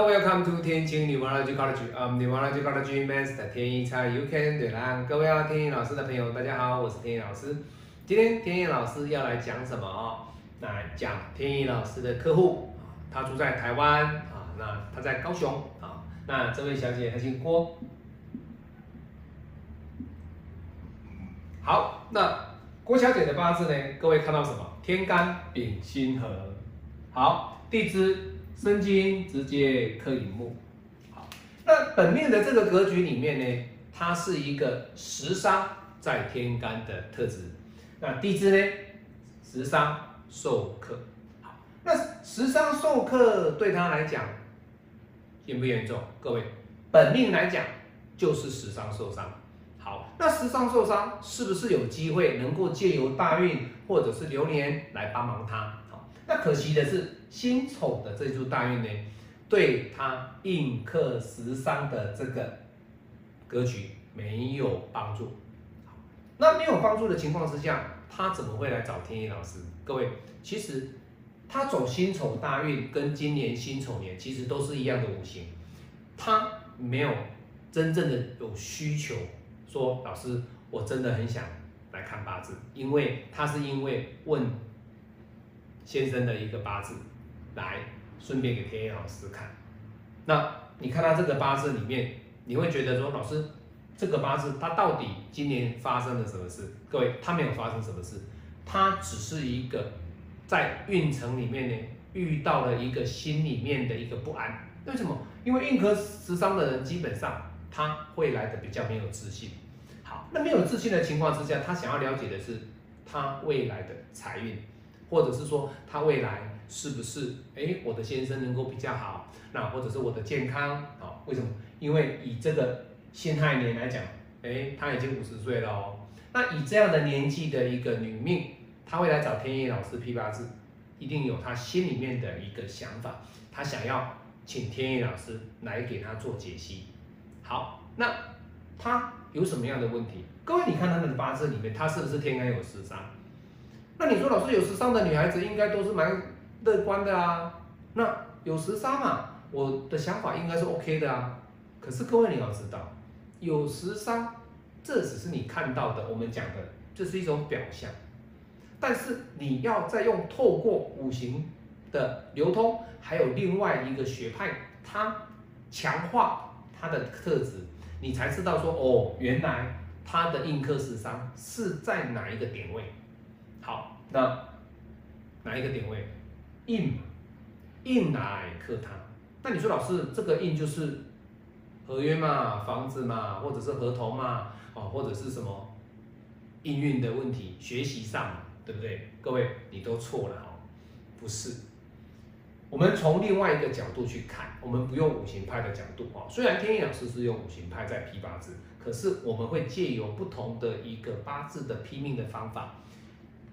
Welcome to 天晴女王 Logic College. I'm 女王 Logic College Master 天一菜 You Can 对啦，各位要天一老师的朋友，大家好，我是天一老师。今天天一老师要来讲什么哦？那讲天一老师的客户，他住在台湾啊，那他在高雄啊，那这位小姐她姓郭。好，那郭小姐的八字呢？各位看到什么？天干丙辛合。好，地支。生金直接克寅木，好，那本命的这个格局里面呢，它是一个食伤在天干的特质，那地支呢，食伤受克，好，那食伤受克对他来讲严不严重？各位，本命来讲就是食伤受伤，好，那食伤受伤是不是有机会能够借由大运或者是流年来帮忙他？那可惜的是，辛丑的这柱大运呢，对他印克食伤的这个格局没有帮助。那没有帮助的情况之下，他怎么会来找天意老师？各位，其实他走辛丑大运跟今年辛丑年其实都是一样的五行，他没有真正的有需求说老师，我真的很想来看八字，因为他是因为问。先生的一个八字，来顺便给天野老师看。那你看他这个八字里面，你会觉得说，老师这个八字他到底今年发生了什么事？各位，他没有发生什么事，他只是一个在运程里面呢遇到了一个心里面的一个不安。为什么？因为运科时伤的人基本上他会来的比较没有自信。好，那没有自信的情况之下，他想要了解的是他未来的财运。或者是说他未来是不是哎我的先生能够比较好，那或者是我的健康啊？为什么？因为以这个辛亥年来讲，哎他已经五十岁了哦。那以这样的年纪的一个女命，她会来找天意老师批八字，一定有她心里面的一个想法，她想要请天意老师来给她做解析。好，那她有什么样的问题？各位你看她的八字里面，她是不是天干有食伤？那你说老师有时尚的女孩子应该都是蛮乐观的啊？那有时尚嘛，我的想法应该是 OK 的啊。可是各位你要知道，有时尚这只是你看到的，我们讲的这是一种表象。但是你要再用透过五行的流通，还有另外一个学派，它强化它的特质，你才知道说哦，原来它的印克时伤是在哪一个点位。好，那哪一个点位？印嘛，印来克它。那你说老师，这个印就是合约嘛，房子嘛，或者是合同嘛，哦，或者是什么应运的问题，学习上，对不对？各位，你都错了哦，不是。我们从另外一个角度去看，我们不用五行派的角度哦。虽然天意老师是用五行派在批八字，可是我们会借由不同的一个八字的批命的方法。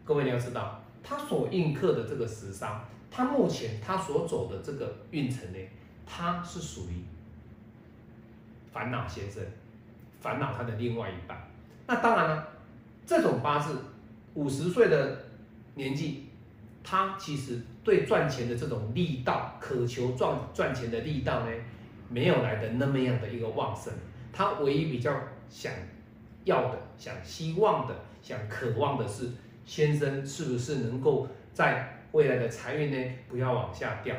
各位你要知道，他所印刻的这个时伤，他目前他所走的这个运程呢，他是属于烦恼先生，烦恼他的另外一半。那当然了，这种八字五十岁的年纪，他其实对赚钱的这种力道，渴求赚赚钱的力道呢，没有来的那么样的一个旺盛。他唯一比较想要的、想希望的、想渴望的是。先生是不是能够在未来的财运呢不要往下掉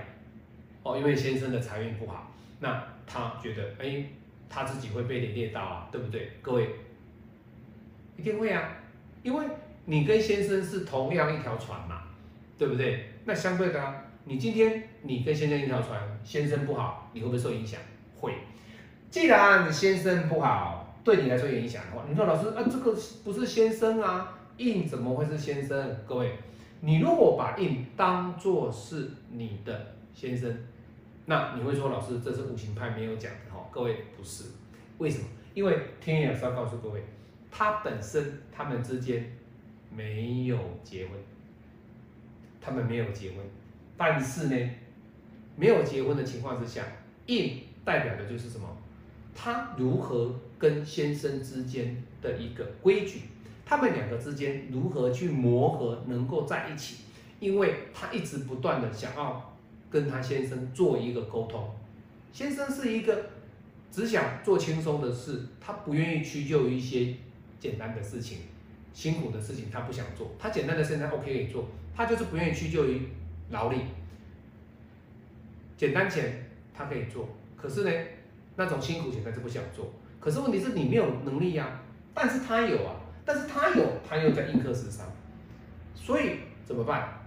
哦？因为先生的财运不好，那他觉得哎，他自己会被连累到啊，对不对？各位一定会啊，因为你跟先生是同样一条船嘛，对不对？那相对的啊，你今天你跟先生一条船，先生不好，你会不会受影响？会。既然先生不好，对你来说有影响的话，你说老师啊，这个不是先生啊？印怎么会是先生？各位，你如果把印当做是你的先生，那你会说老师这是五行派没有讲的哈？各位不是，为什么？因为天眼要告诉各位，他本身他们之间没有结婚，他们没有结婚，但是呢，没有结婚的情况之下，印代表的就是什么？他如何跟先生之间的一个规矩？他们两个之间如何去磨合，能够在一起？因为他一直不断的想要跟他先生做一个沟通，先生是一个只想做轻松的事，他不愿意屈就一些简单的事情、辛苦的事情，他不想做。他简单的事他 OK 可以做，他就是不愿意屈就于劳力。简单钱他可以做，可是呢，那种辛苦钱他就不想做。可是问题是你没有能力呀，但是他有啊，但是他有，他又在应克时上，所以怎么办？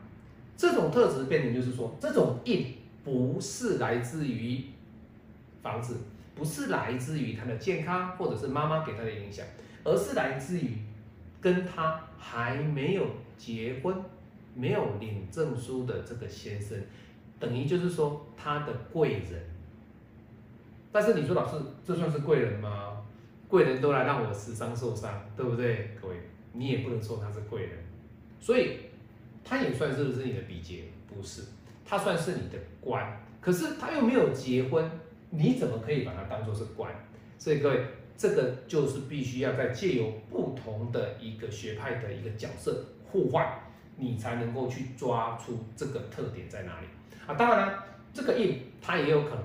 这种特质变成就是说，这种硬不是来自于房子，不是来自于他的健康，或者是妈妈给他的影响，而是来自于跟他还没有结婚、没有领证书的这个先生，等于就是说他的贵人。但是你说老师，这算是贵人吗？贵人都来让我死伤受伤，对不对？各位，你也不能说他是贵人，所以他也算是不是你的比劫？不是，他算是你的官，可是他又没有结婚，你怎么可以把他当做是官？所以各位，这个就是必须要在借由不同的一个学派的一个角色互换，你才能够去抓出这个特点在哪里啊？当然了，这个印它也有可能。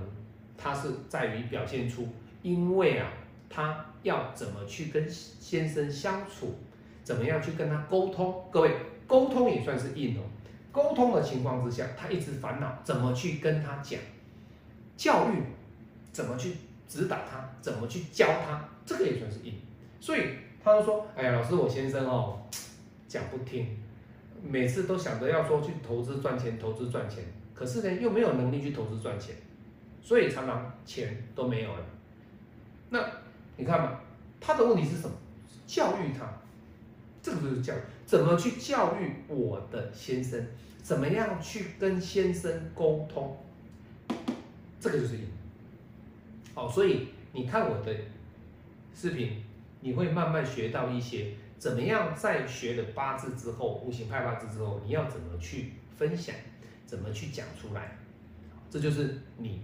它是在于表现出，因为啊，他要怎么去跟先生相处，怎么样去跟他沟通？各位，沟通也算是硬哦。沟通的情况之下，他一直烦恼怎么去跟他讲，教育怎么去指导他，怎么去教他，这个也算是硬。所以他就说：“哎呀，老师，我先生哦，讲不听，每次都想着要说去投资赚钱，投资赚钱，可是呢，又没有能力去投资赚钱。”所以常常钱都没有了，那你看嘛，他的问题是什么？教育他，这个就是教育，怎么去教育我的先生？怎么样去跟先生沟通？这个就是好，所以你看我的视频，你会慢慢学到一些怎么样在学了八字之后，五行派八字之后，你要怎么去分享，怎么去讲出来？这就是你。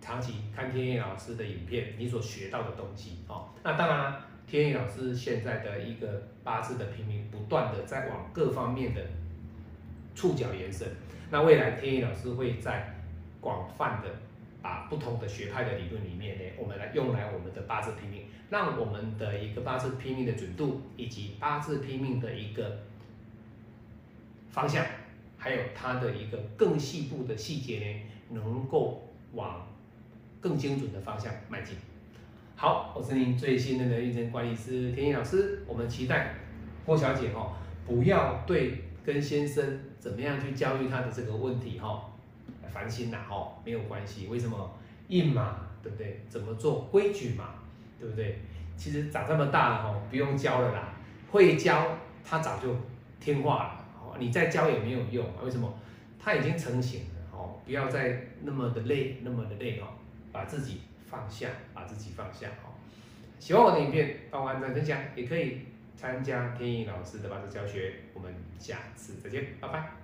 长期看天意老师的影片，你所学到的东西哦。那当然，天意老师现在的一个八字的平民，不断的在往各方面的触角延伸。那未来天意老师会在广泛的把不同的学派的理论里面呢，我们来用来我们的八字拼命，让我们的一个八字拼命的准度，以及八字拼命的一个方向，还有它的一个更细部的细节呢，能够往。更精准的方向迈进。好，我是您最信任的运程管理师田毅老师。我们期待郭小姐哈，不要对跟先生怎么样去教育他的这个问题哈，烦心啦哈，没有关系。为什么硬嘛，对不对？怎么做规矩嘛，对不对？其实长这么大了哈，不用教了啦，会教他早就听话了。你再教也没有用，为什么？他已经成型了哦，不要再那么的累，那么的累哈。把自己放下，把自己放下哦。喜欢我的影片，帮我按赞分享，也可以参加天意老师的八字教学。我们下次再见，拜拜。